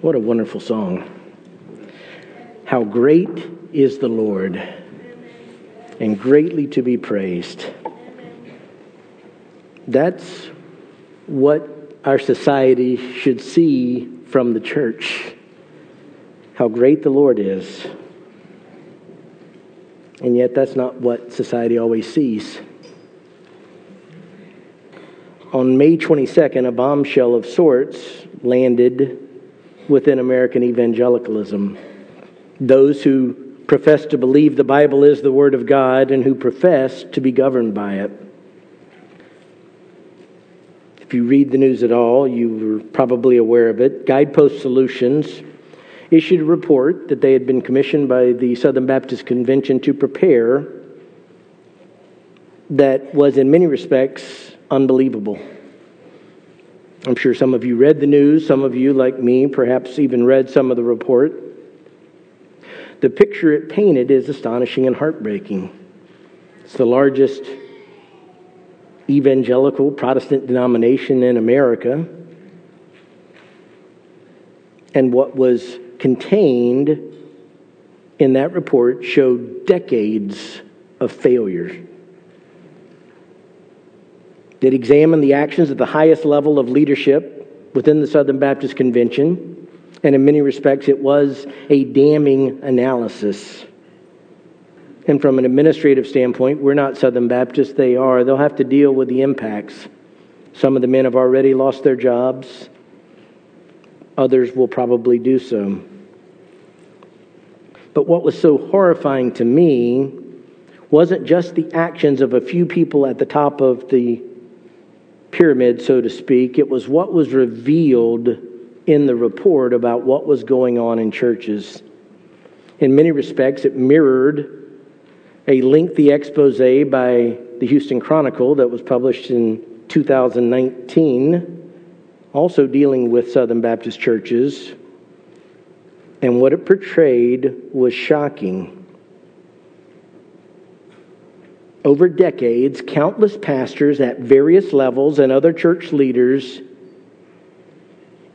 What a wonderful song. How great is the Lord, and greatly to be praised. That's what our society should see from the church. How great the Lord is. And yet, that's not what society always sees. On May 22nd, a bombshell of sorts landed within American evangelicalism. Those who profess to believe the Bible is the Word of God and who profess to be governed by it. If you read the news at all, you are probably aware of it. Guidepost Solutions issued a report that they had been commissioned by the Southern Baptist Convention to prepare that was, in many respects, unbelievable. I'm sure some of you read the news, some of you, like me, perhaps even read some of the report. The picture it painted is astonishing and heartbreaking. It's the largest evangelical Protestant denomination in America. And what was contained in that report showed decades of failure that examined the actions at the highest level of leadership within the Southern Baptist Convention, and in many respects, it was a damning analysis. And from an administrative standpoint, we're not Southern Baptists, they are. They'll have to deal with the impacts. Some of the men have already lost their jobs, others will probably do so. But what was so horrifying to me wasn't just the actions of a few people at the top of the pyramid, so to speak. It was what was revealed in the report about what was going on in churches. In many respects, it mirrored a lengthy expose by the Houston Chronicle that was published in 2019, also dealing with Southern Baptist churches. And what it portrayed was shocking. Over decades, countless pastors at various levels and other church leaders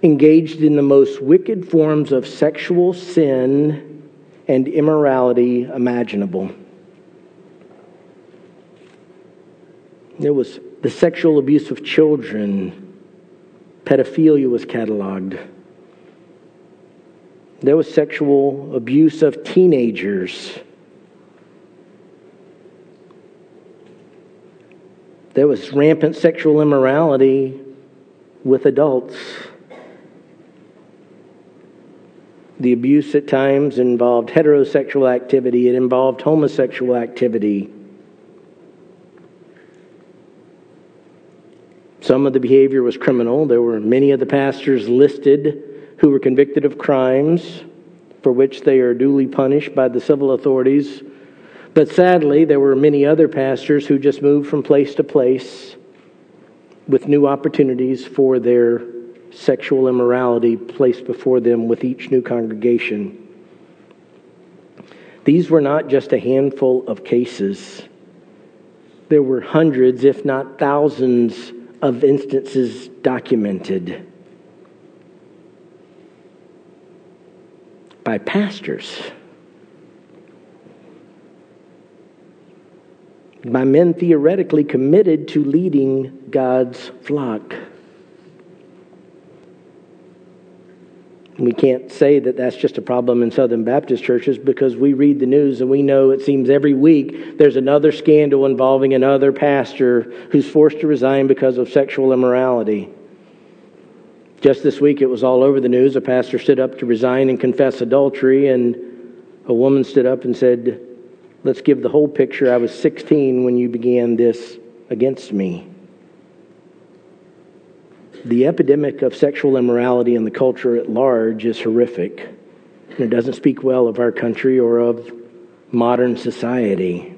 engaged in the most wicked forms of sexual sin and immorality imaginable. There was the sexual abuse of children, pedophilia was cataloged. There was sexual abuse of teenagers There was rampant sexual immorality with adults. The abuse at times involved heterosexual activity, it involved homosexual activity. Some of the behavior was criminal. There were many of the pastors listed who were convicted of crimes for which they are duly punished by the civil authorities but sadly, there were many other pastors who just moved from place to place with new opportunities for their sexual immorality placed before them with each new congregation. These were not just a handful of cases, there were hundreds, if not thousands, of instances documented by pastors. By men theoretically committed to leading God's flock. We can't say that that's just a problem in Southern Baptist churches because we read the news and we know it seems every week there's another scandal involving another pastor who's forced to resign because of sexual immorality. Just this week it was all over the news. A pastor stood up to resign and confess adultery, and a woman stood up and said, Let's give the whole picture. I was 16 when you began this against me. The epidemic of sexual immorality in the culture at large is horrific. And it doesn't speak well of our country or of modern society.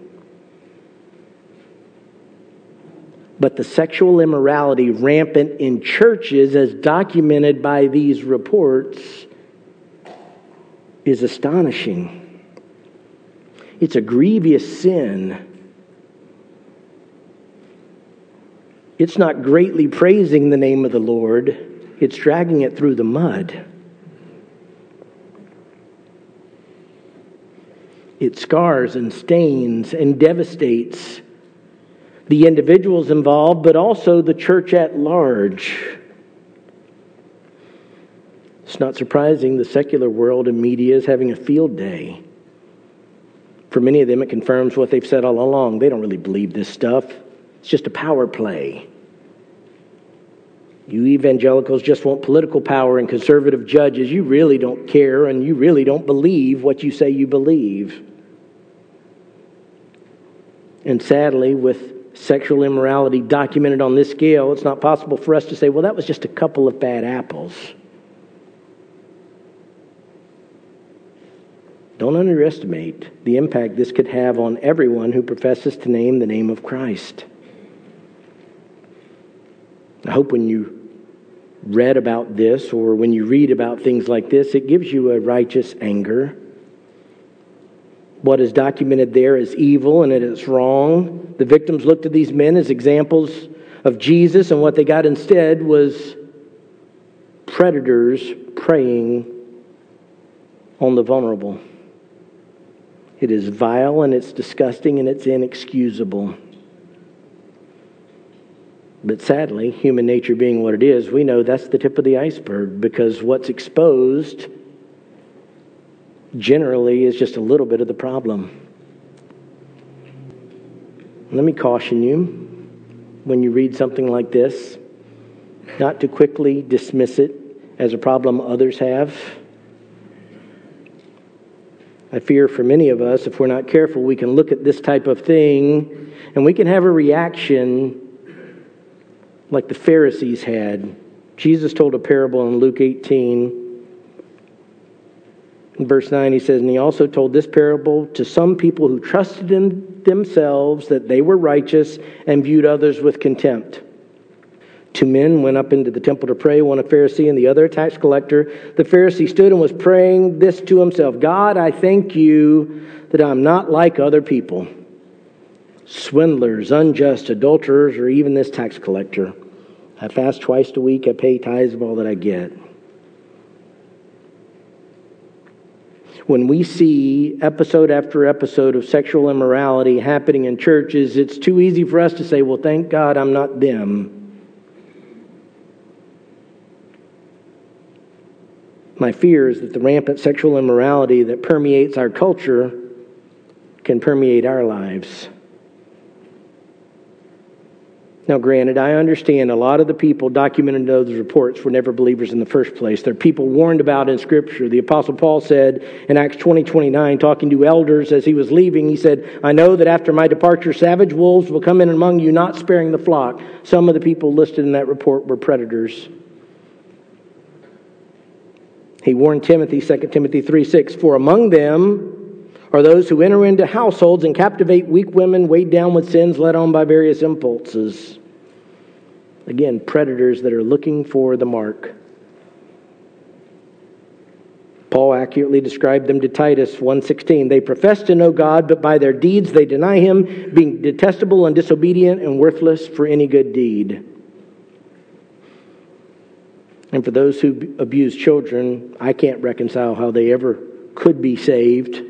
But the sexual immorality rampant in churches, as documented by these reports, is astonishing. It's a grievous sin. It's not greatly praising the name of the Lord, it's dragging it through the mud. It scars and stains and devastates the individuals involved, but also the church at large. It's not surprising the secular world and media is having a field day for many of them, it confirms what they've said all along. They don't really believe this stuff, it's just a power play. You evangelicals just want political power and conservative judges. You really don't care and you really don't believe what you say you believe. And sadly, with sexual immorality documented on this scale, it's not possible for us to say, well, that was just a couple of bad apples. Don't underestimate the impact this could have on everyone who professes to name the name of Christ. I hope when you read about this or when you read about things like this, it gives you a righteous anger. What is documented there is evil and it is wrong. The victims looked at these men as examples of Jesus, and what they got instead was predators preying on the vulnerable. It is vile and it's disgusting and it's inexcusable. But sadly, human nature being what it is, we know that's the tip of the iceberg because what's exposed generally is just a little bit of the problem. Let me caution you when you read something like this not to quickly dismiss it as a problem others have. I fear for many of us, if we're not careful, we can look at this type of thing and we can have a reaction like the Pharisees had. Jesus told a parable in Luke 18. In verse 9, he says, And he also told this parable to some people who trusted in themselves that they were righteous and viewed others with contempt. Two men went up into the temple to pray, one a Pharisee and the other a tax collector. The Pharisee stood and was praying this to himself God, I thank you that I'm not like other people swindlers, unjust, adulterers, or even this tax collector. I fast twice a week. I pay tithes of all that I get. When we see episode after episode of sexual immorality happening in churches, it's too easy for us to say, well, thank God I'm not them. My fear is that the rampant sexual immorality that permeates our culture can permeate our lives. Now, granted, I understand a lot of the people documented in those reports were never believers in the first place. They're people warned about in Scripture. The Apostle Paul said in Acts 20 29, talking to elders as he was leaving, he said, I know that after my departure, savage wolves will come in among you, not sparing the flock. Some of the people listed in that report were predators. He warned Timothy, 2 Timothy 3 6, For among them are those who enter into households and captivate weak women weighed down with sins led on by various impulses. Again, predators that are looking for the mark. Paul accurately described them to Titus 1:16. They profess to know God, but by their deeds they deny him, being detestable and disobedient and worthless for any good deed. And for those who abuse children, I can't reconcile how they ever could be saved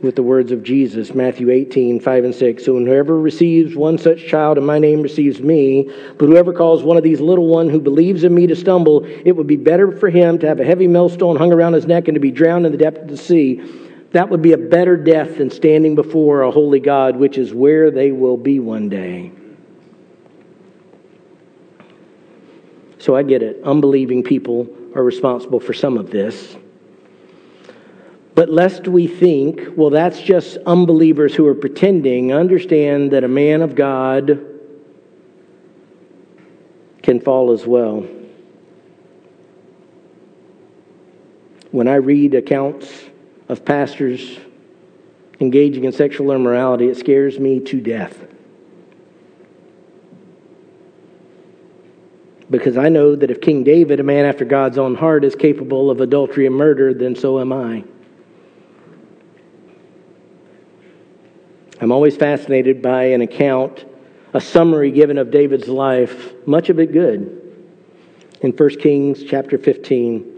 with the words of Jesus, Matthew 18, 5 and 6. So whoever receives one such child in my name receives me, but whoever calls one of these little one who believes in me to stumble, it would be better for him to have a heavy millstone hung around his neck and to be drowned in the depth of the sea. That would be a better death than standing before a holy God, which is where they will be one day. So I get it. Unbelieving people are responsible for some of this. But lest we think, well, that's just unbelievers who are pretending, understand that a man of God can fall as well. When I read accounts of pastors engaging in sexual immorality, it scares me to death. Because I know that if King David, a man after God's own heart, is capable of adultery and murder, then so am I. I'm always fascinated by an account, a summary given of David's life, much of it good, in 1 Kings chapter 15.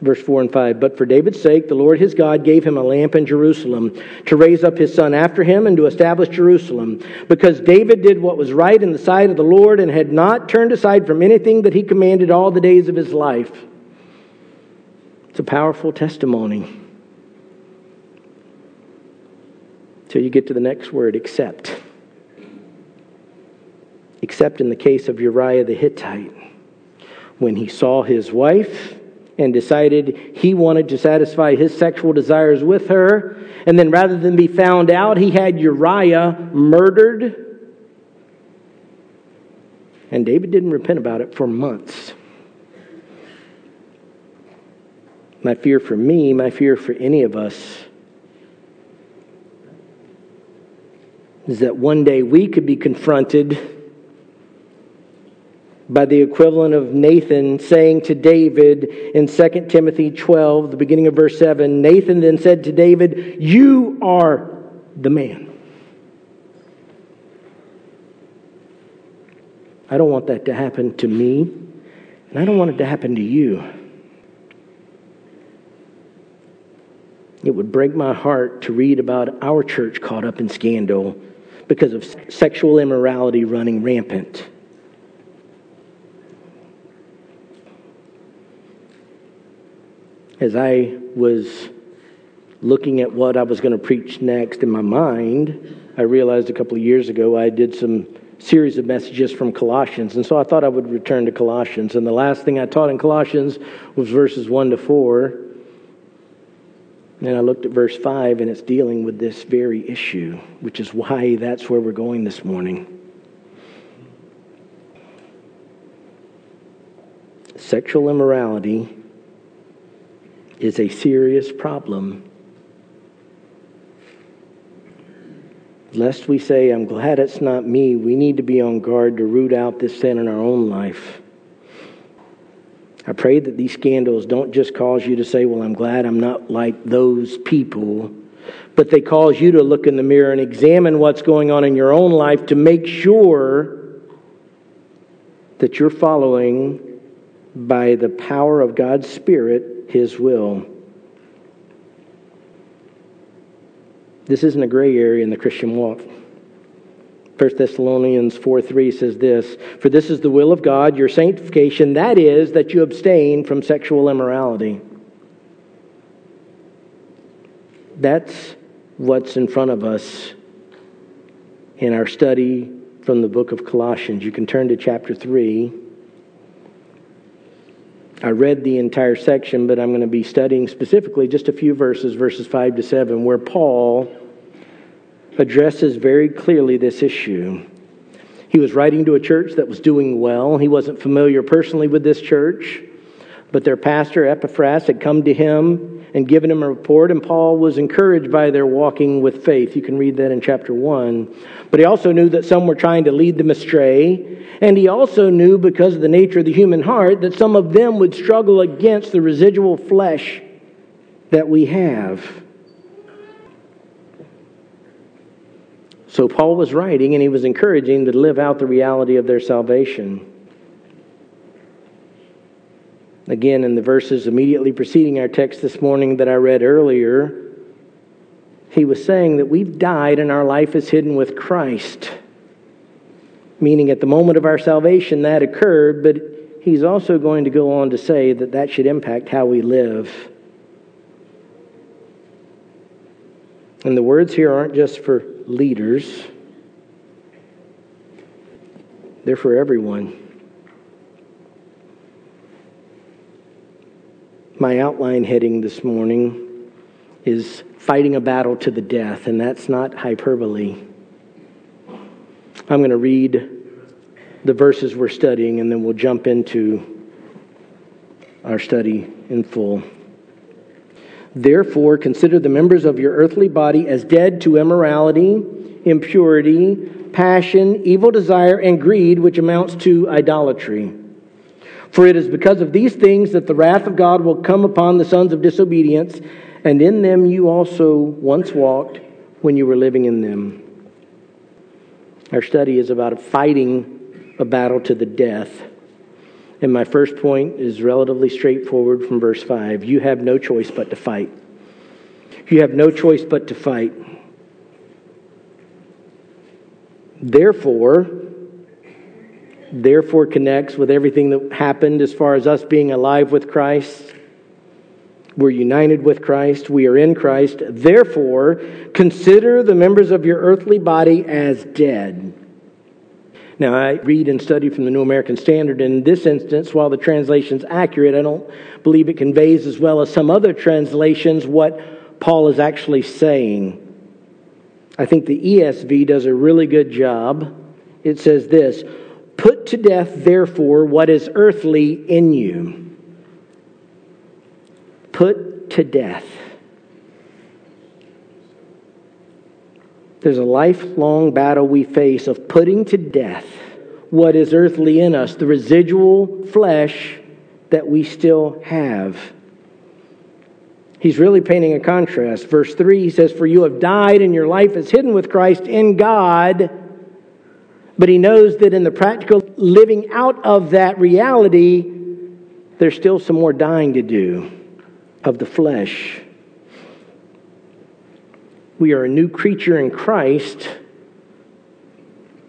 Verse 4 and 5. But for David's sake, the Lord his God gave him a lamp in Jerusalem to raise up his son after him and to establish Jerusalem. Because David did what was right in the sight of the Lord and had not turned aside from anything that he commanded all the days of his life. It's a powerful testimony. Till you get to the next word, except. Except in the case of Uriah the Hittite. When he saw his wife, and decided he wanted to satisfy his sexual desires with her. And then rather than be found out, he had Uriah murdered. And David didn't repent about it for months. My fear for me, my fear for any of us, is that one day we could be confronted by the equivalent of Nathan saying to David in 2 Timothy 12, the beginning of verse 7 Nathan then said to David, You are the man. I don't want that to happen to me, and I don't want it to happen to you. It would break my heart to read about our church caught up in scandal because of sexual immorality running rampant. As I was looking at what I was going to preach next in my mind, I realized a couple of years ago I did some series of messages from Colossians, and so I thought I would return to Colossians. And the last thing I taught in Colossians was verses 1 to 4. And I looked at verse 5, and it's dealing with this very issue, which is why that's where we're going this morning. Sexual immorality is a serious problem. Lest we say, I'm glad it's not me, we need to be on guard to root out this sin in our own life. I pray that these scandals don't just cause you to say, Well, I'm glad I'm not like those people, but they cause you to look in the mirror and examine what's going on in your own life to make sure that you're following by the power of God's Spirit his will. This isn't a gray area in the Christian walk. 1 Thessalonians 4 3 says this For this is the will of God, your sanctification, that is, that you abstain from sexual immorality. That's what's in front of us in our study from the book of Colossians. You can turn to chapter 3. I read the entire section, but I'm going to be studying specifically just a few verses, verses 5 to 7, where Paul addresses very clearly this issue. He was writing to a church that was doing well. He wasn't familiar personally with this church, but their pastor, Epaphras, had come to him and given him a report, and Paul was encouraged by their walking with faith. You can read that in chapter 1. But he also knew that some were trying to lead them astray, and he also knew, because of the nature of the human heart, that some of them would struggle against the residual flesh that we have. So Paul was writing, and he was encouraging them to live out the reality of their salvation. Again, in the verses immediately preceding our text this morning that I read earlier, he was saying that we've died and our life is hidden with Christ. Meaning, at the moment of our salvation, that occurred, but he's also going to go on to say that that should impact how we live. And the words here aren't just for leaders, they're for everyone. My outline heading this morning is fighting a battle to the death, and that's not hyperbole. I'm going to read the verses we're studying, and then we'll jump into our study in full. Therefore, consider the members of your earthly body as dead to immorality, impurity, passion, evil desire, and greed, which amounts to idolatry. For it is because of these things that the wrath of God will come upon the sons of disobedience, and in them you also once walked when you were living in them. Our study is about fighting a battle to the death. And my first point is relatively straightforward from verse 5. You have no choice but to fight. You have no choice but to fight. Therefore, therefore connects with everything that happened as far as us being alive with Christ. We're united with Christ. We are in Christ. Therefore, consider the members of your earthly body as dead. Now, I read and study from the New American Standard. In this instance, while the translation's accurate, I don't believe it conveys as well as some other translations what Paul is actually saying. I think the ESV does a really good job. It says this Put to death, therefore, what is earthly in you. Put to death. There's a lifelong battle we face of putting to death what is earthly in us, the residual flesh that we still have. He's really painting a contrast. Verse 3, he says, For you have died, and your life is hidden with Christ in God. But he knows that in the practical living out of that reality, there's still some more dying to do of the flesh. We are a new creature in Christ,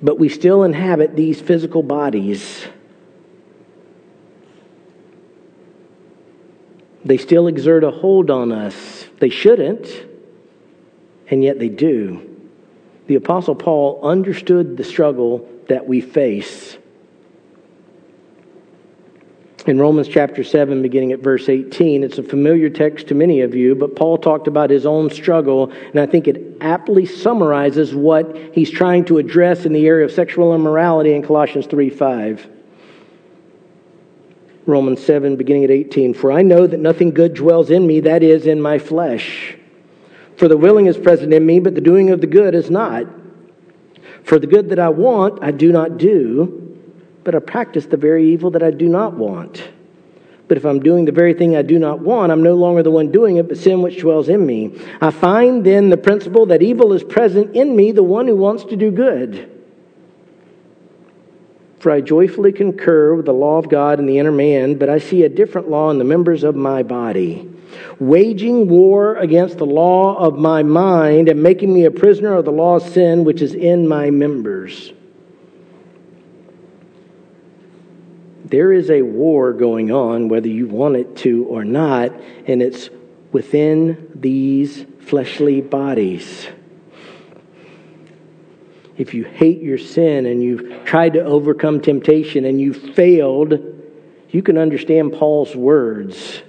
but we still inhabit these physical bodies. They still exert a hold on us. They shouldn't, and yet they do. The Apostle Paul understood the struggle that we face. In Romans chapter 7, beginning at verse 18, it's a familiar text to many of you, but Paul talked about his own struggle, and I think it aptly summarizes what he's trying to address in the area of sexual immorality in Colossians 3 5. Romans 7, beginning at 18. For I know that nothing good dwells in me, that is, in my flesh. For the willing is present in me, but the doing of the good is not. For the good that I want, I do not do, but I practice the very evil that I do not want. But if I'm doing the very thing I do not want, I'm no longer the one doing it, but sin which dwells in me. I find then the principle that evil is present in me, the one who wants to do good. For I joyfully concur with the law of God in the inner man, but I see a different law in the members of my body, waging war against the law of my mind and making me a prisoner of the law of sin which is in my members. There is a war going on, whether you want it to or not, and it's within these fleshly bodies if you hate your sin and you've tried to overcome temptation and you've failed, you can understand Paul's words.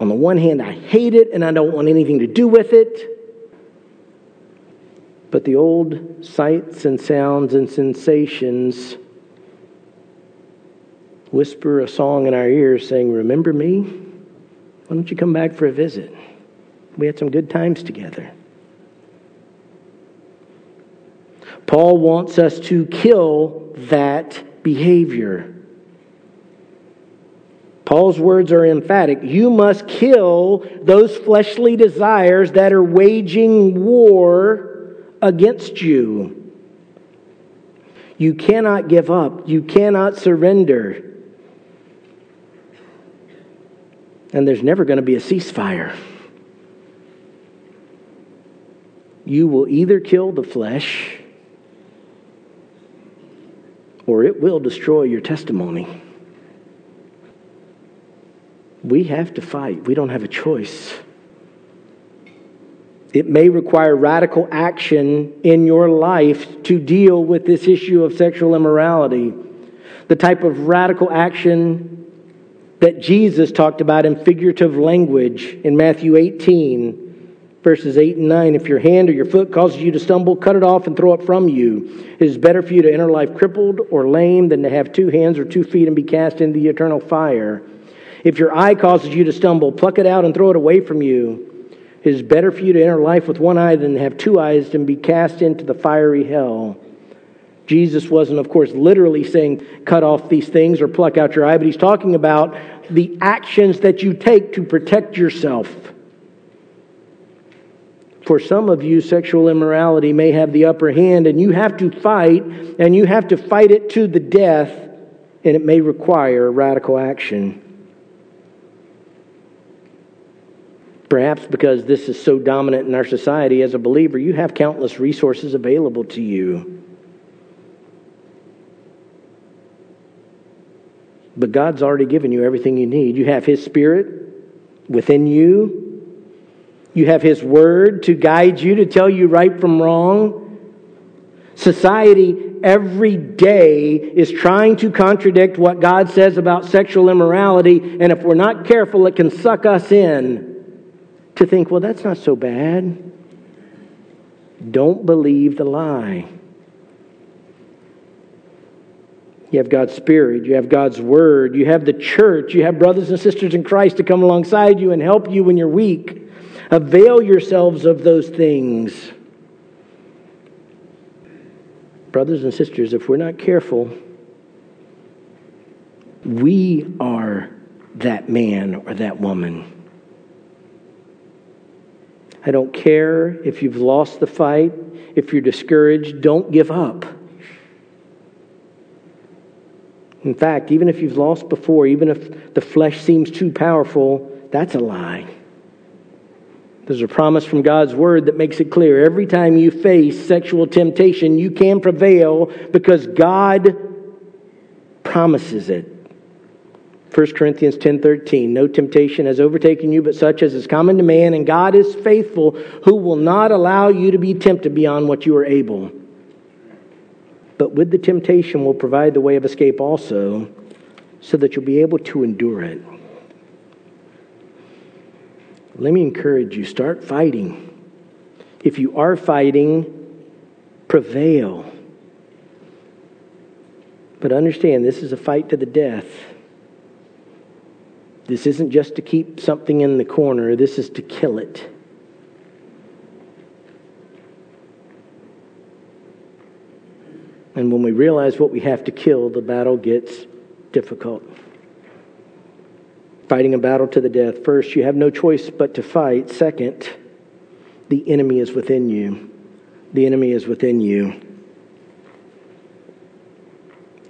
On the one hand, I hate it and I don't want anything to do with it. But the old sights and sounds and sensations whisper a song in our ears saying, Remember me? Why don't you come back for a visit? We had some good times together. Paul wants us to kill that behavior. Paul's words are emphatic. You must kill those fleshly desires that are waging war against you. You cannot give up. You cannot surrender. And there's never going to be a ceasefire. You will either kill the flesh or it will destroy your testimony. We have to fight. We don't have a choice. It may require radical action in your life to deal with this issue of sexual immorality. The type of radical action that Jesus talked about in figurative language in Matthew 18 verses 8 and 9 if your hand or your foot causes you to stumble cut it off and throw it from you it is better for you to enter life crippled or lame than to have two hands or two feet and be cast into the eternal fire if your eye causes you to stumble pluck it out and throw it away from you. It is better for you to enter life with one eye than to have two eyes and be cast into the fiery hell. Jesus wasn't of course literally saying cut off these things or pluck out your eye but he's talking about the actions that you take to protect yourself. For some of you, sexual immorality may have the upper hand, and you have to fight, and you have to fight it to the death, and it may require radical action. Perhaps because this is so dominant in our society as a believer, you have countless resources available to you. But God's already given you everything you need. You have His Spirit within you, you have His Word to guide you, to tell you right from wrong. Society every day is trying to contradict what God says about sexual immorality, and if we're not careful, it can suck us in to think, well, that's not so bad. Don't believe the lie. You have God's Spirit, you have God's Word, you have the church, you have brothers and sisters in Christ to come alongside you and help you when you're weak. Avail yourselves of those things. Brothers and sisters, if we're not careful, we are that man or that woman. I don't care if you've lost the fight, if you're discouraged, don't give up. In fact, even if you've lost before, even if the flesh seems too powerful, that's a lie. There's a promise from God's word that makes it clear every time you face sexual temptation, you can prevail because God promises it. 1 Corinthians 10:13 No temptation has overtaken you but such as is common to man and God is faithful who will not allow you to be tempted beyond what you are able. But with the temptation will provide the way of escape also so that you'll be able to endure it. Let me encourage you start fighting. If you are fighting prevail. But understand this is a fight to the death this isn't just to keep something in the corner, this is to kill it. And when we realize what we have to kill, the battle gets difficult. Fighting a battle to the death. First, you have no choice but to fight. Second, the enemy is within you. The enemy is within you.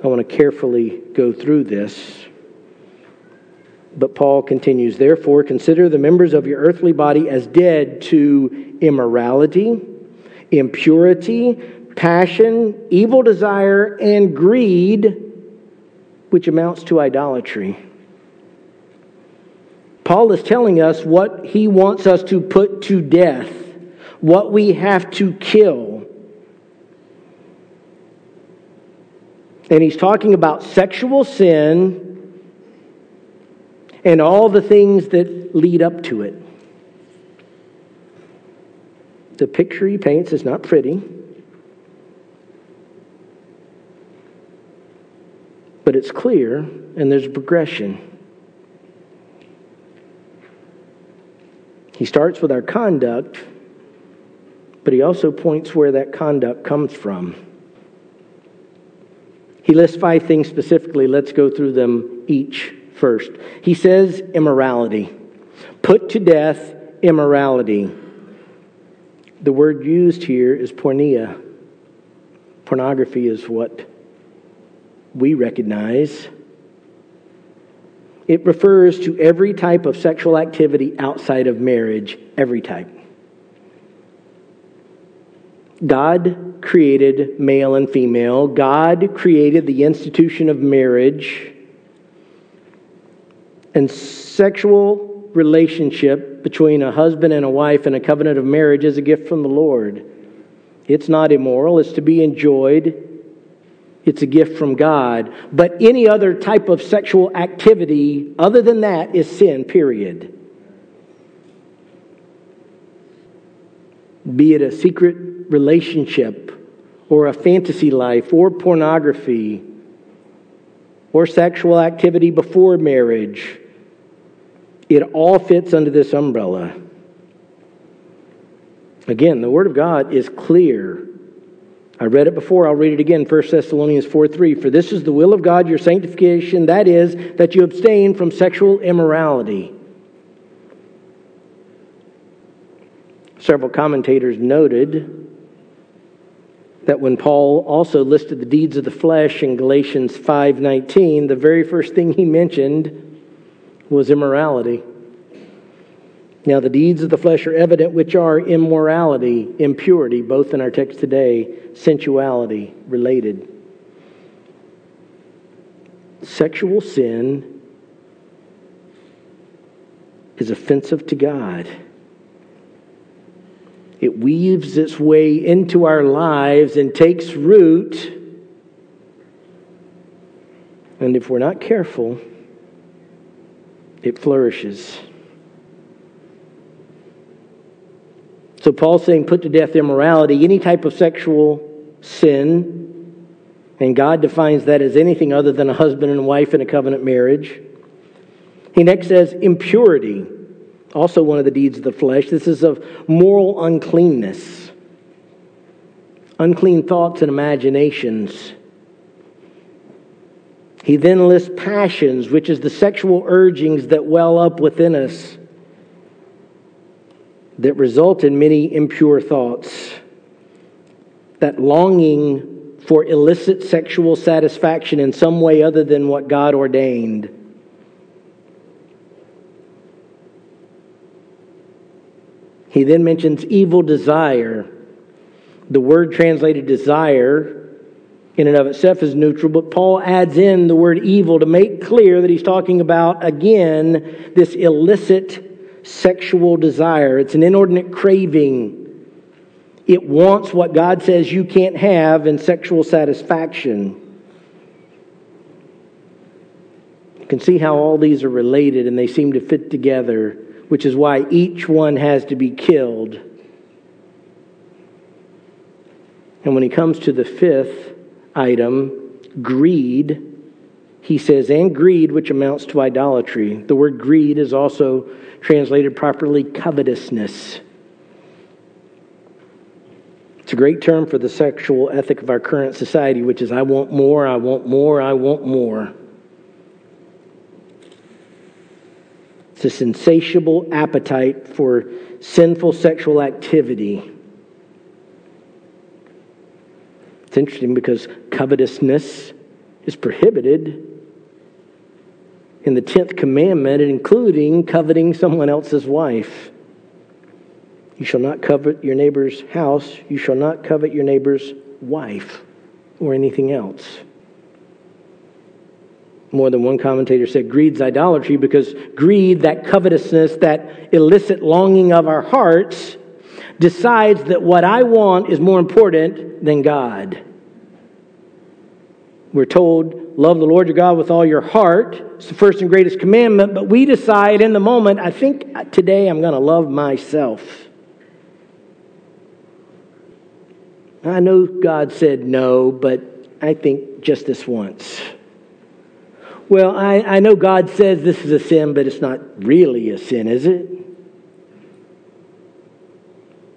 I want to carefully go through this. But Paul continues, therefore, consider the members of your earthly body as dead to immorality, impurity, passion, evil desire, and greed, which amounts to idolatry. Paul is telling us what he wants us to put to death, what we have to kill. And he's talking about sexual sin and all the things that lead up to it. The picture he paints is not pretty, but it's clear and there's progression. He starts with our conduct, but he also points where that conduct comes from. He lists five things specifically. Let's go through them each first. He says immorality. Put to death immorality. The word used here is porneia. Pornography is what we recognize. It refers to every type of sexual activity outside of marriage, every type. God created male and female. God created the institution of marriage and sexual relationship between a husband and a wife in a covenant of marriage is a gift from the Lord. It's not immoral, it's to be enjoyed. It's a gift from God. But any other type of sexual activity other than that is sin, period. Be it a secret relationship or a fantasy life or pornography or sexual activity before marriage it all fits under this umbrella. Again, the Word of God is clear. I read it before, I'll read it again. 1 Thessalonians 4 3. For this is the will of God, your sanctification, that is, that you abstain from sexual immorality. Several commentators noted that when Paul also listed the deeds of the flesh in Galatians 5:19, the very first thing he mentioned was immorality. Now the deeds of the flesh are evident which are immorality, impurity, both in our text today, sensuality related. Sexual sin is offensive to God. It weaves its way into our lives and takes root. And if we're not careful, it flourishes. So Paul's saying, put to death immorality, any type of sexual sin, and God defines that as anything other than a husband and wife in a covenant marriage. He next says impurity also one of the deeds of the flesh. This is of moral uncleanness, unclean thoughts and imaginations. He then lists passions, which is the sexual urgings that well up within us that result in many impure thoughts. That longing for illicit sexual satisfaction in some way other than what God ordained. He then mentions evil desire. The word translated desire in and of itself is neutral, but Paul adds in the word evil to make clear that he's talking about, again, this illicit sexual desire. It's an inordinate craving. It wants what God says you can't have in sexual satisfaction. You can see how all these are related and they seem to fit together which is why each one has to be killed. And when he comes to the fifth item, greed, he says, and greed, which amounts to idolatry. The word greed is also translated properly covetousness. It's a great term for the sexual ethic of our current society, which is I want more, I want more, I want more. It's this insatiable appetite for sinful sexual activity. It's interesting because covetousness is prohibited in the 10th commandment, including coveting someone else's wife. You shall not covet your neighbor's house. You shall not covet your neighbor's wife or anything else. More than one commentator said greed's idolatry because greed, that covetousness, that illicit longing of our hearts, decides that what I want is more important than God. We're told, love the Lord your God with all your heart. It's the first and greatest commandment, but we decide in the moment, I think today I'm going to love myself. I know God said no, but I think just this once. Well, I, I know God says this is a sin, but it's not really a sin, is it?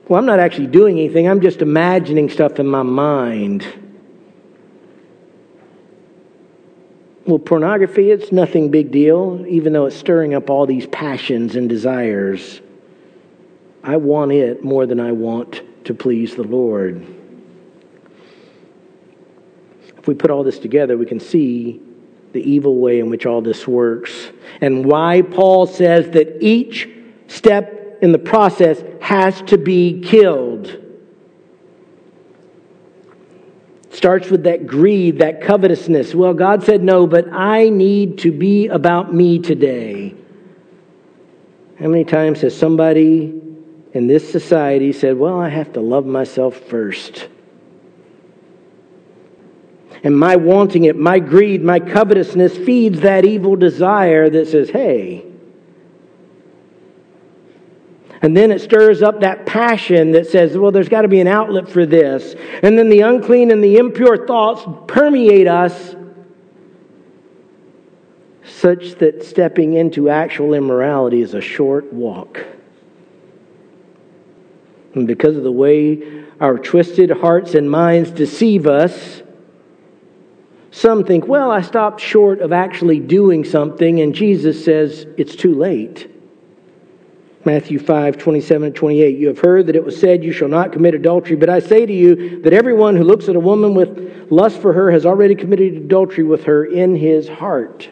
Well, I'm not actually doing anything. I'm just imagining stuff in my mind. Well, pornography, it's nothing big deal, even though it's stirring up all these passions and desires. I want it more than I want to please the Lord. If we put all this together, we can see the evil way in which all this works, and why Paul says that each step in the process has to be killed. starts with that greed, that covetousness. Well, God said no, but I need to be about me today. How many times has somebody in this society said, Well, I have to love myself first? And my wanting it, my greed, my covetousness feeds that evil desire that says, hey. And then it stirs up that passion that says, well, there's got to be an outlet for this. And then the unclean and the impure thoughts permeate us such that stepping into actual immorality is a short walk. And because of the way our twisted hearts and minds deceive us, some think, well, I stopped short of actually doing something, and Jesus says it's too late. Matthew 5, 27 and 28. You have heard that it was said, You shall not commit adultery. But I say to you that everyone who looks at a woman with lust for her has already committed adultery with her in his heart.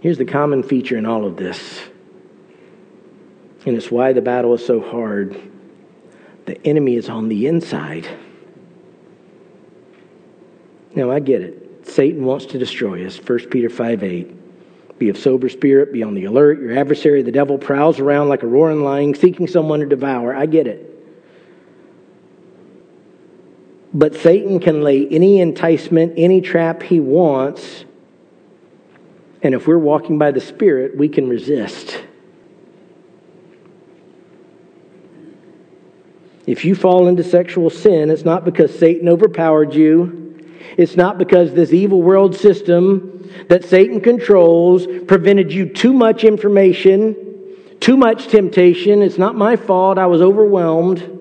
Here's the common feature in all of this, and it's why the battle is so hard. The enemy is on the inside. Now, I get it. Satan wants to destroy us. 1 Peter 5 8. Be of sober spirit, be on the alert. Your adversary, the devil, prowls around like a roaring lion, seeking someone to devour. I get it. But Satan can lay any enticement, any trap he wants. And if we're walking by the Spirit, we can resist. If you fall into sexual sin, it's not because Satan overpowered you. It's not because this evil world system that Satan controls prevented you too much information, too much temptation. It's not my fault. I was overwhelmed.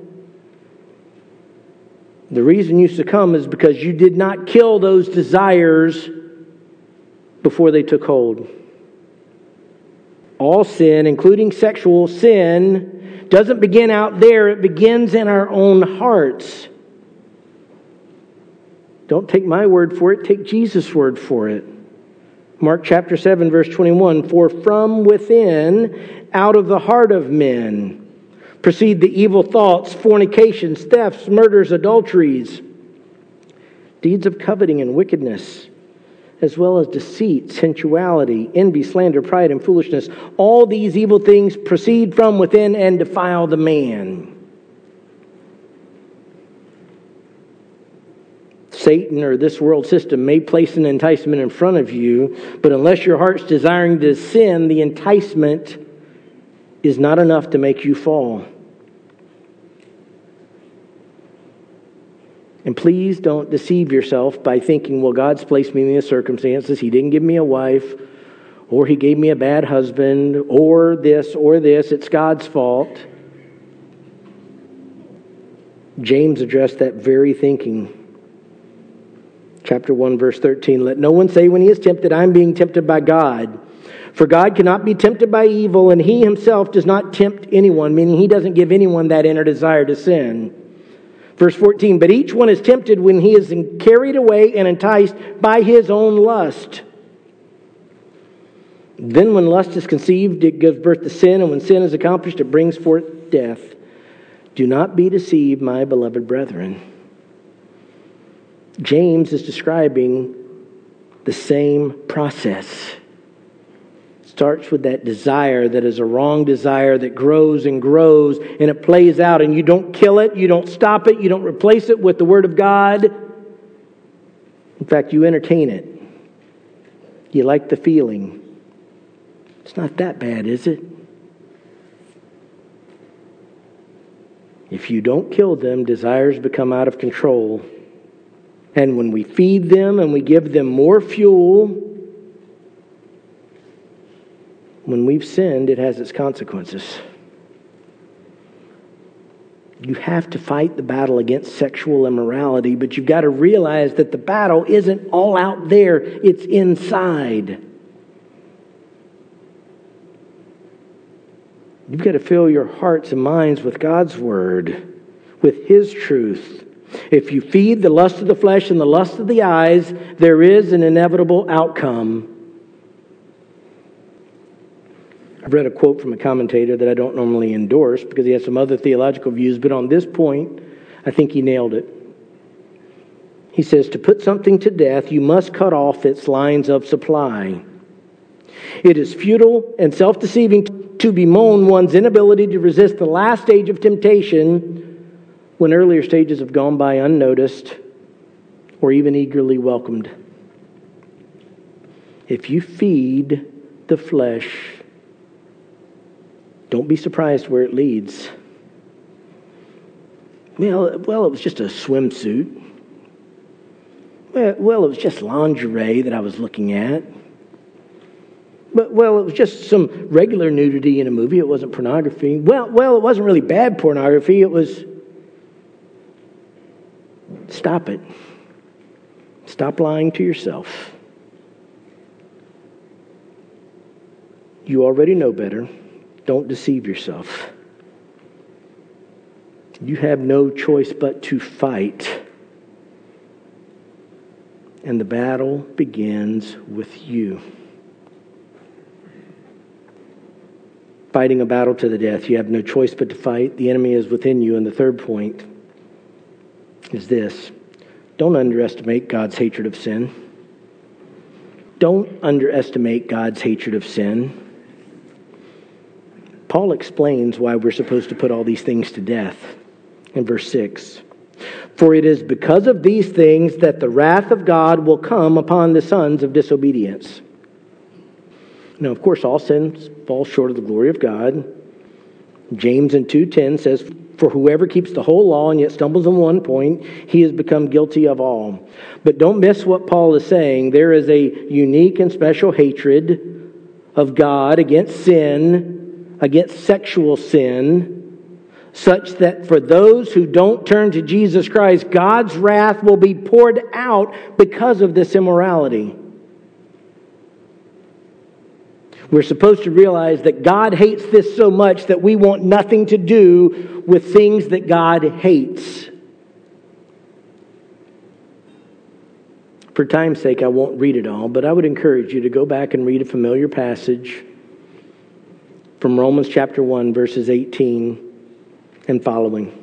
The reason you succumb is because you did not kill those desires before they took hold. All sin, including sexual sin, doesn't begin out there, it begins in our own hearts. Don't take my word for it, take Jesus' word for it. Mark chapter 7, verse 21 For from within, out of the heart of men, proceed the evil thoughts, fornications, thefts, murders, adulteries, deeds of coveting and wickedness, as well as deceit, sensuality, envy, slander, pride, and foolishness. All these evil things proceed from within and defile the man. Satan or this world system may place an enticement in front of you, but unless your heart's desiring to sin, the enticement is not enough to make you fall. And please don't deceive yourself by thinking, well, God's placed me in these circumstances. He didn't give me a wife, or He gave me a bad husband, or this, or this. It's God's fault. James addressed that very thinking chapter 1 verse 13 let no one say when he is tempted i'm being tempted by god. For god cannot be tempted by evil and he himself does not tempt anyone meaning he doesn't give anyone that inner desire to sin. Verse 14 but each one is tempted when he is carried away and enticed by his own lust. Then when lust is conceived it gives birth to sin and when sin is accomplished it brings forth death. Do not be deceived my beloved brethren James is describing the same process. It starts with that desire that is a wrong desire that grows and grows and it plays out, and you don't kill it, you don't stop it, you don't replace it with the Word of God. In fact, you entertain it. You like the feeling. It's not that bad, is it? If you don't kill them, desires become out of control and when we feed them and we give them more fuel, when we've sinned, it has its consequences. You have to fight the battle against sexual immorality, but you've got to realize that the battle isn't all out there, it's inside. You've got to fill your hearts and minds with God's Word, with His truth. If you feed the lust of the flesh and the lust of the eyes, there is an inevitable outcome. I've read a quote from a commentator that I don't normally endorse because he has some other theological views, but on this point, I think he nailed it. He says, To put something to death, you must cut off its lines of supply. It is futile and self deceiving to bemoan one's inability to resist the last stage of temptation when earlier stages have gone by unnoticed or even eagerly welcomed. If you feed the flesh, don't be surprised where it leads. Well, well, it was just a swimsuit. Well, well, it was just lingerie that I was looking at. But well, it was just some regular nudity in a movie. It wasn't pornography. Well, well, it wasn't really bad pornography. It was Stop it. Stop lying to yourself. You already know better. Don't deceive yourself. You have no choice but to fight. And the battle begins with you. Fighting a battle to the death. You have no choice but to fight. The enemy is within you. And the third point is this don't underestimate God's hatred of sin. Don't underestimate God's hatred of sin. Paul explains why we're supposed to put all these things to death in verse 6. For it is because of these things that the wrath of God will come upon the sons of disobedience. Now, of course, all sins fall short of the glory of God. James in 2:10 says, "For whoever keeps the whole law and yet stumbles on one point, he has become guilty of all." But don't miss what Paul is saying. There is a unique and special hatred of God against sin, against sexual sin, such that for those who don't turn to Jesus Christ, God's wrath will be poured out because of this immorality. We're supposed to realize that God hates this so much that we want nothing to do with things that God hates. For time's sake, I won't read it all, but I would encourage you to go back and read a familiar passage from Romans chapter 1, verses 18 and following.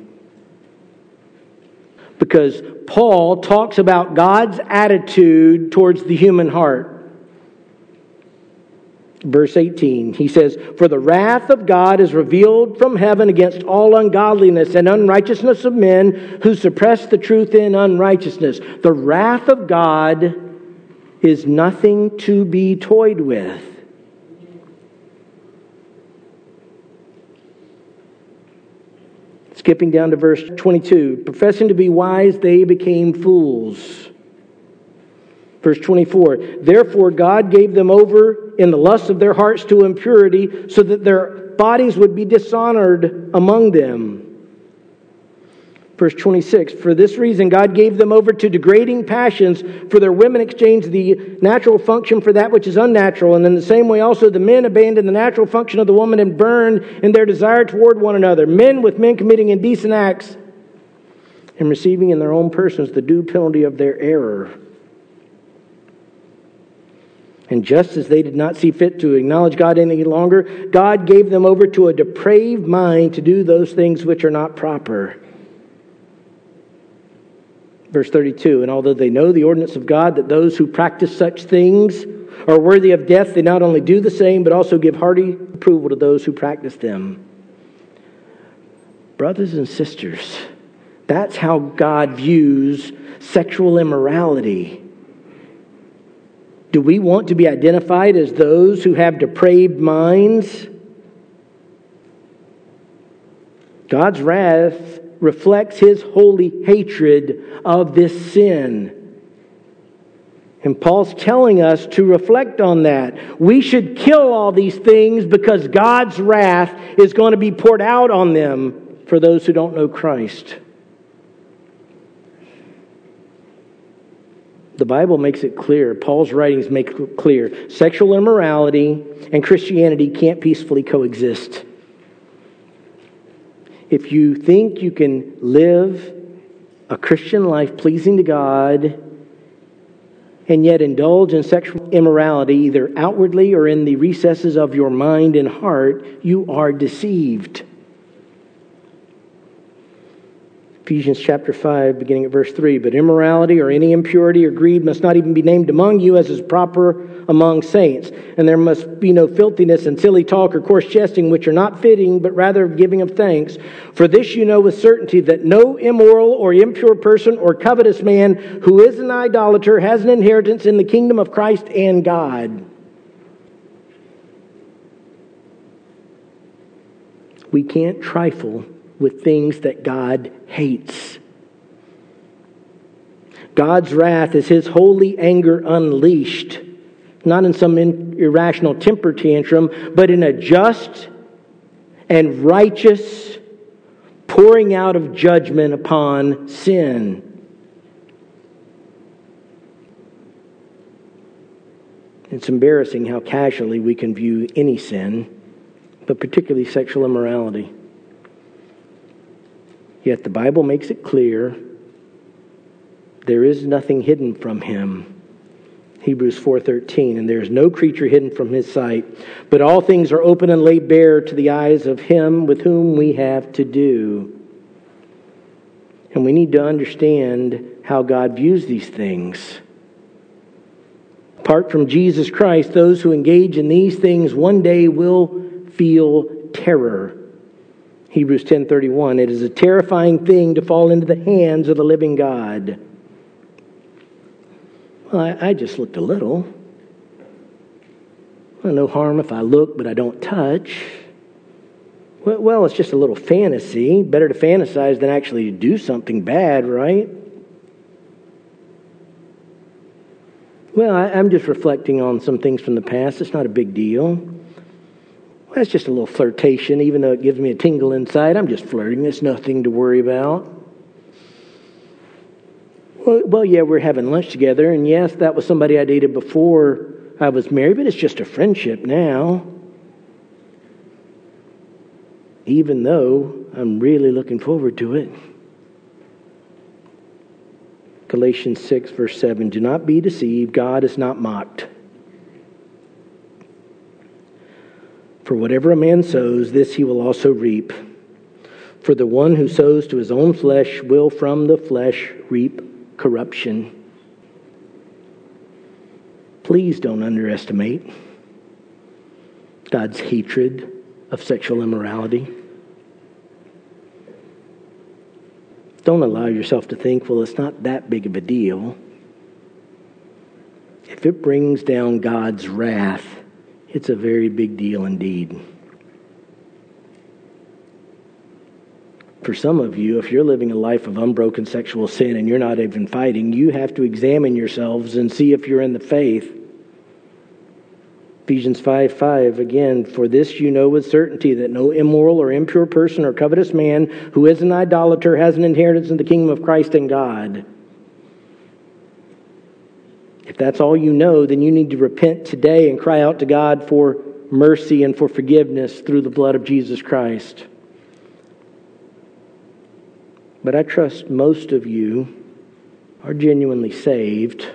Because Paul talks about God's attitude towards the human heart. Verse 18, he says, For the wrath of God is revealed from heaven against all ungodliness and unrighteousness of men who suppress the truth in unrighteousness. The wrath of God is nothing to be toyed with. Skipping down to verse 22, professing to be wise, they became fools. Verse 24, therefore God gave them over in the lust of their hearts to impurity, so that their bodies would be dishonored among them. Verse 26 For this reason, God gave them over to degrading passions, for their women exchanged the natural function for that which is unnatural. And in the same way, also, the men abandoned the natural function of the woman and burned in their desire toward one another. Men with men committing indecent acts and receiving in their own persons the due penalty of their error. And just as they did not see fit to acknowledge God any longer, God gave them over to a depraved mind to do those things which are not proper Verse 32 And although they know the ordinance of God, that those who practice such things are worthy of death, they not only do the same, but also give hearty approval to those who practice them. Brothers and sisters, that's how God views sexual immorality. Do we want to be identified as those who have depraved minds? God's wrath reflects his holy hatred of this sin. And Paul's telling us to reflect on that. We should kill all these things because God's wrath is going to be poured out on them for those who don't know Christ. The Bible makes it clear, Paul's writings make it clear sexual immorality and Christianity can't peacefully coexist. If you think you can live a Christian life pleasing to God and yet indulge in sexual immorality, either outwardly or in the recesses of your mind and heart, you are deceived. Ephesians chapter 5, beginning at verse 3. But immorality or any impurity or greed must not even be named among you as is proper among saints. And there must be no filthiness and silly talk or coarse jesting, which are not fitting, but rather giving of thanks. For this you know with certainty that no immoral or impure person or covetous man who is an idolater has an inheritance in the kingdom of Christ and God. We can't trifle with things that God hates. God's wrath is his holy anger unleashed, not in some irrational temper tantrum, but in a just and righteous pouring out of judgment upon sin. It's embarrassing how casually we can view any sin, but particularly sexual immorality. Yet the Bible makes it clear there is nothing hidden from him. Hebrews 4:13 and there is no creature hidden from his sight but all things are open and laid bare to the eyes of him with whom we have to do. And we need to understand how God views these things. Apart from Jesus Christ those who engage in these things one day will feel terror Hebrews 10:31 It is a terrifying thing to fall into the hands of the living God well, I, I just looked a little. Well, no harm if I look, but I don't touch. Well, well, it's just a little fantasy. Better to fantasize than actually do something bad, right? Well, I, am just reflecting on some things from the past. It's not a big deal. Well, that's just a little flirtation, even though it gives me a tingle inside. I'm just flirting. It's nothing to worry about. Well, well, yeah, we're having lunch together, and yes, that was somebody I dated before I was married, but it's just a friendship now. Even though I'm really looking forward to it. Galatians 6, verse 7 Do not be deceived, God is not mocked. For whatever a man sows, this he will also reap. For the one who sows to his own flesh will from the flesh reap corruption. Please don't underestimate God's hatred of sexual immorality. Don't allow yourself to think, well, it's not that big of a deal. If it brings down God's wrath, it's a very big deal indeed. for some of you, if you're living a life of unbroken sexual sin and you're not even fighting, you have to examine yourselves and see if you're in the faith. Ephesians 5 5, again, for this you know with certainty that no immoral or impure person or covetous man who is an idolater has an inheritance in the kingdom of Christ and God. If that's all you know, then you need to repent today and cry out to God for mercy and for forgiveness through the blood of Jesus Christ. But I trust most of you are genuinely saved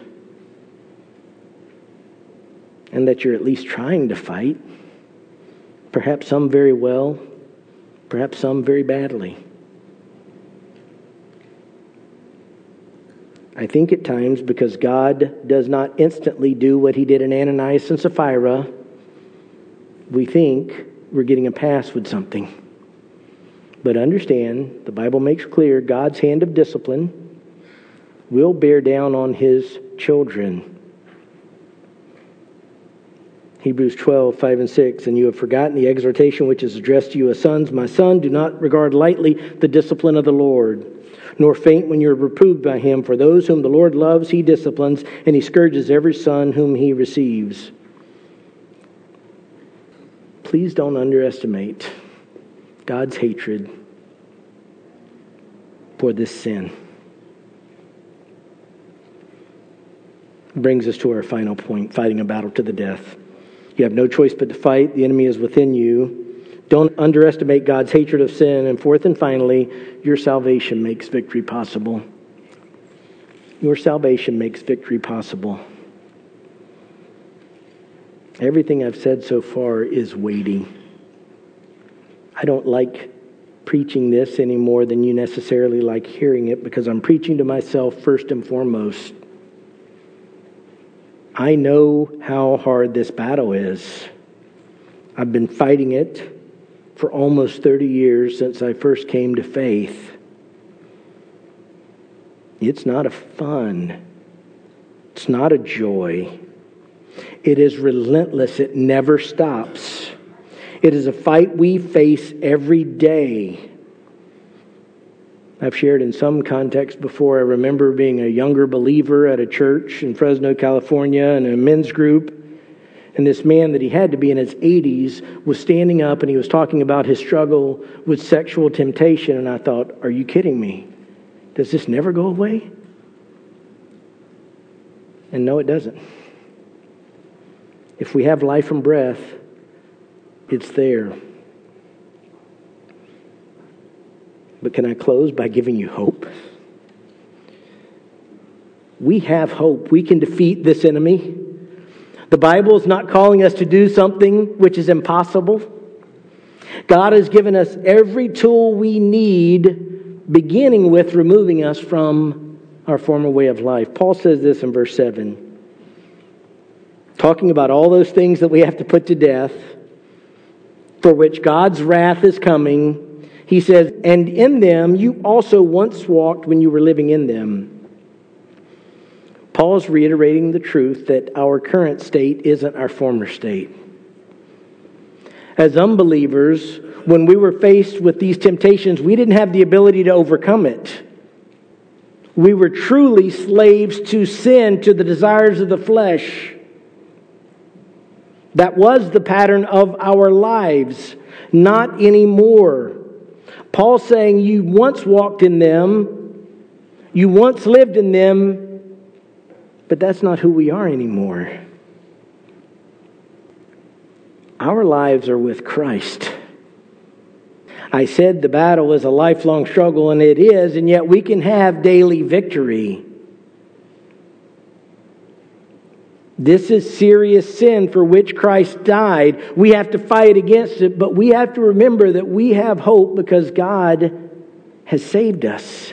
and that you're at least trying to fight. Perhaps some very well, perhaps some very badly. I think at times because God does not instantly do what he did in Ananias and Sapphira, we think we're getting a pass with something. But understand, the Bible makes clear God's hand of discipline will bear down on his children. Hebrews 12, 5 and 6. And you have forgotten the exhortation which is addressed to you as sons. My son, do not regard lightly the discipline of the Lord, nor faint when you are reproved by him. For those whom the Lord loves, he disciplines, and he scourges every son whom he receives. Please don't underestimate God's hatred for this sin. Brings us to our final point fighting a battle to the death. You have no choice but to fight. The enemy is within you. Don't underestimate God's hatred of sin. And fourth and finally, your salvation makes victory possible. Your salvation makes victory possible. Everything I've said so far is weighty. I don't like preaching this any more than you necessarily like hearing it because I'm preaching to myself first and foremost. I know how hard this battle is. I've been fighting it for almost 30 years since I first came to faith. It's not a fun. It's not a joy. It is relentless. It never stops. It is a fight we face every day. I've shared in some context before. I remember being a younger believer at a church in Fresno, California, in a men's group. And this man that he had to be in his 80s was standing up and he was talking about his struggle with sexual temptation. And I thought, are you kidding me? Does this never go away? And no, it doesn't. If we have life and breath, it's there. But can I close by giving you hope? We have hope. We can defeat this enemy. The Bible is not calling us to do something which is impossible. God has given us every tool we need, beginning with removing us from our former way of life. Paul says this in verse 7, talking about all those things that we have to put to death, for which God's wrath is coming. He says, And in them you also once walked when you were living in them. Paul is reiterating the truth that our current state isn't our former state. As unbelievers, when we were faced with these temptations, we didn't have the ability to overcome it. We were truly slaves to sin, to the desires of the flesh. That was the pattern of our lives, not anymore. Paul saying, You once walked in them, you once lived in them, but that's not who we are anymore. Our lives are with Christ. I said the battle is a lifelong struggle, and it is, and yet we can have daily victory. This is serious sin for which Christ died. We have to fight against it, but we have to remember that we have hope because God has saved us.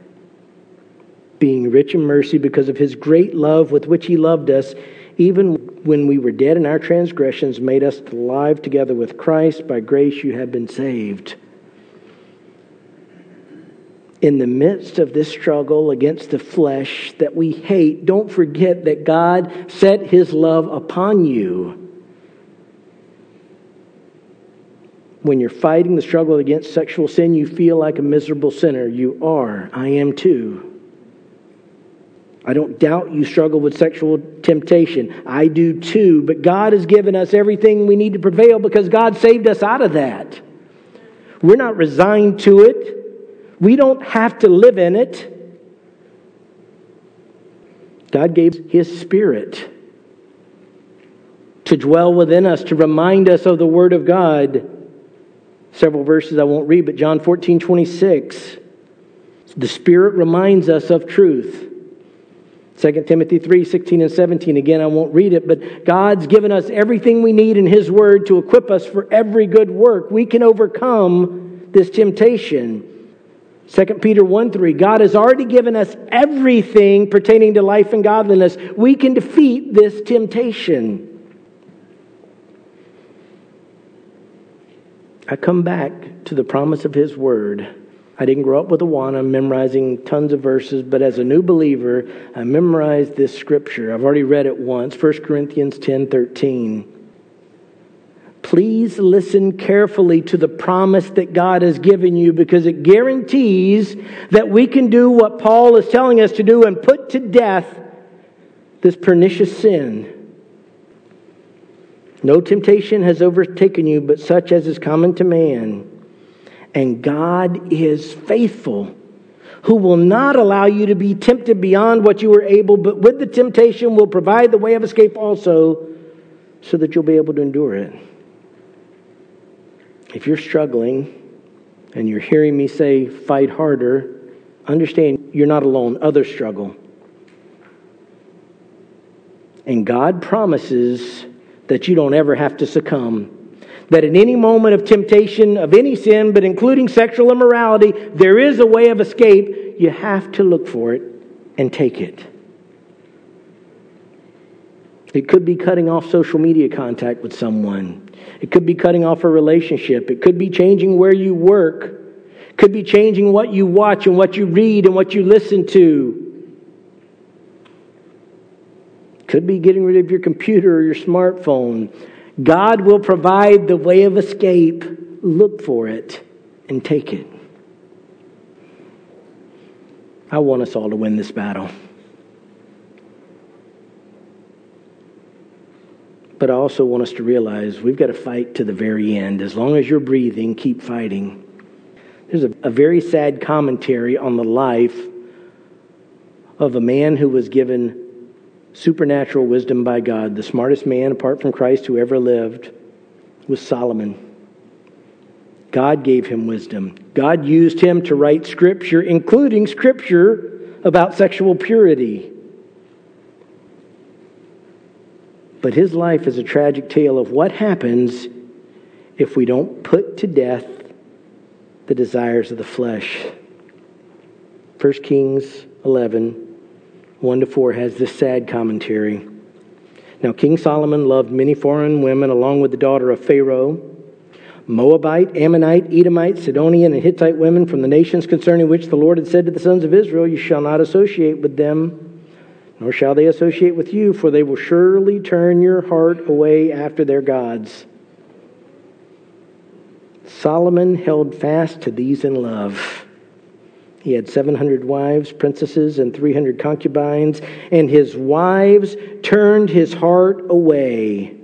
being rich in mercy because of his great love with which he loved us, even when we were dead in our transgressions, made us alive together with Christ. By grace you have been saved. In the midst of this struggle against the flesh that we hate, don't forget that God set his love upon you. When you're fighting the struggle against sexual sin, you feel like a miserable sinner. You are. I am too. I don't doubt you struggle with sexual temptation. I do too. But God has given us everything we need to prevail because God saved us out of that. We're not resigned to it. We don't have to live in it. God gave His Spirit to dwell within us, to remind us of the Word of God. Several verses I won't read, but John 14, 26. The Spirit reminds us of truth. 2 Timothy 3 16 and 17. Again, I won't read it, but God's given us everything we need in His Word to equip us for every good work. We can overcome this temptation. 2 Peter 1 3. God has already given us everything pertaining to life and godliness. We can defeat this temptation. I come back to the promise of His Word I didn't grow up with Awana memorizing tons of verses, but as a new believer, I memorized this scripture. I've already read it once, 1 Corinthians 10 13. Please listen carefully to the promise that God has given you because it guarantees that we can do what Paul is telling us to do and put to death this pernicious sin. No temptation has overtaken you but such as is common to man. And God is faithful, who will not allow you to be tempted beyond what you are able, but with the temptation will provide the way of escape also, so that you'll be able to endure it. If you're struggling and you're hearing me say, fight harder, understand you're not alone. Others struggle. And God promises that you don't ever have to succumb that in any moment of temptation of any sin, but including sexual immorality, there is a way of escape. You have to look for it and take it. It could be cutting off social media contact with someone. It could be cutting off a relationship. It could be changing where you work. It could be changing what you watch and what you read and what you listen to. It Could be getting rid of your computer or your smartphone. God will provide the way of escape. Look for it and take it. I want us all to win this battle. But I also want us to realize we've got to fight to the very end. As long as you're breathing, keep fighting. There's a, a very sad commentary on the life of a man who was given supernatural wisdom by God. The smartest man, apart from Christ, who ever lived was Solomon. God gave him wisdom. God used him to write scripture, including scripture about sexual purity. But his life is a tragic tale of what happens if we don't put to death the desires of the flesh. 1 Kings 11, 1 to 4 has this sad commentary. Now, King Solomon loved many foreign women along with the daughter of Pharaoh, Moabite, Ammonite, Edomite, Sidonian, and Hittite women from the nations concerning which the Lord had said to the sons of Israel, You shall not associate with them nor shall they associate with you, for they will surely turn your heart away after their gods. Solomon held fast to these in love. He had 700 wives, princesses, and 300 concubines, and his wives turned his heart away.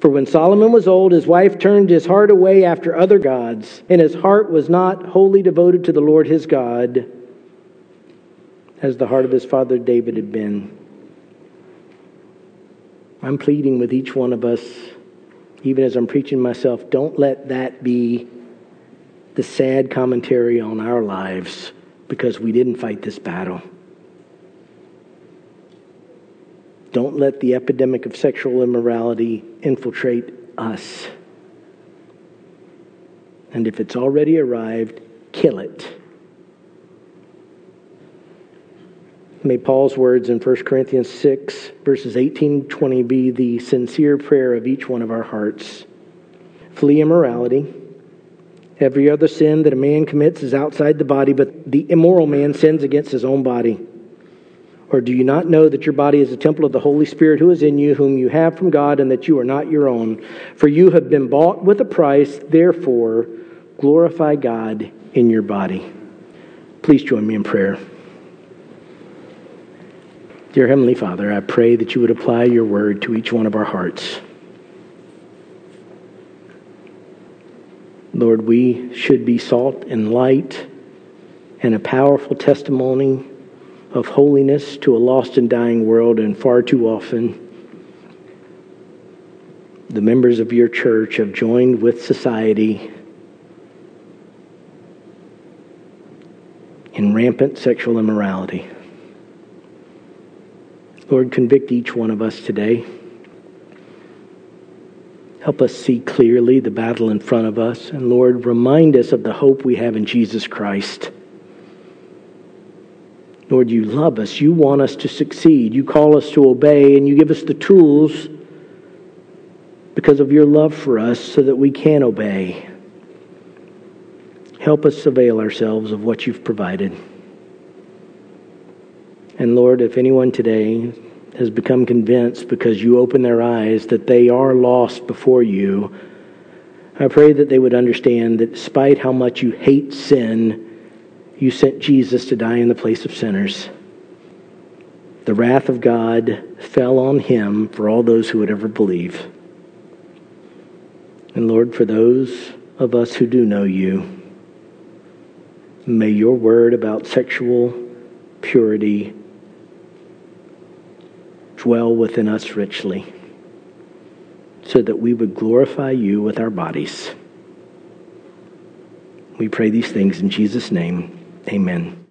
For when Solomon was old, his wife turned his heart away after other gods, and his heart was not wholly devoted to the Lord his God as the heart of his father David had been. I'm pleading with each one of us, even as I'm preaching myself, don't let that be the sad commentary on our lives because we didn't fight this battle. Don't let the epidemic of sexual immorality infiltrate us. And if it's already arrived, kill it. May Paul's words in 1 Corinthians 6, verses 18 20 be the sincere prayer of each one of our hearts. Flee immorality. Every other sin that a man commits is outside the body, but the immoral man sins against his own body. Or do you not know that your body is a temple of the Holy Spirit who is in you, whom you have from God, and that you are not your own? For you have been bought with a price, therefore glorify God in your body. Please join me in prayer. Dear Heavenly Father, I pray that you would apply your word to each one of our hearts. Lord, we should be salt and light and a powerful testimony of holiness to a lost and dying world, and far too often, the members of your church have joined with society in rampant sexual immorality. Lord, convict each one of us today. Help us see clearly the battle in front of us. And Lord, remind us of the hope we have in Jesus Christ. Lord, you love us. You want us to succeed. You call us to obey, and you give us the tools because of your love for us so that we can obey. Help us avail ourselves of what you've provided. And Lord, if anyone today has become convinced because you open their eyes that they are lost before you, I pray that they would understand that despite how much you hate sin, you sent Jesus to die in the place of sinners. The wrath of God fell on him for all those who would ever believe. And Lord, for those of us who do know you, may your word about sexual purity dwell within us richly so that we would glorify you with our bodies. We pray these things in Jesus' name. Amen.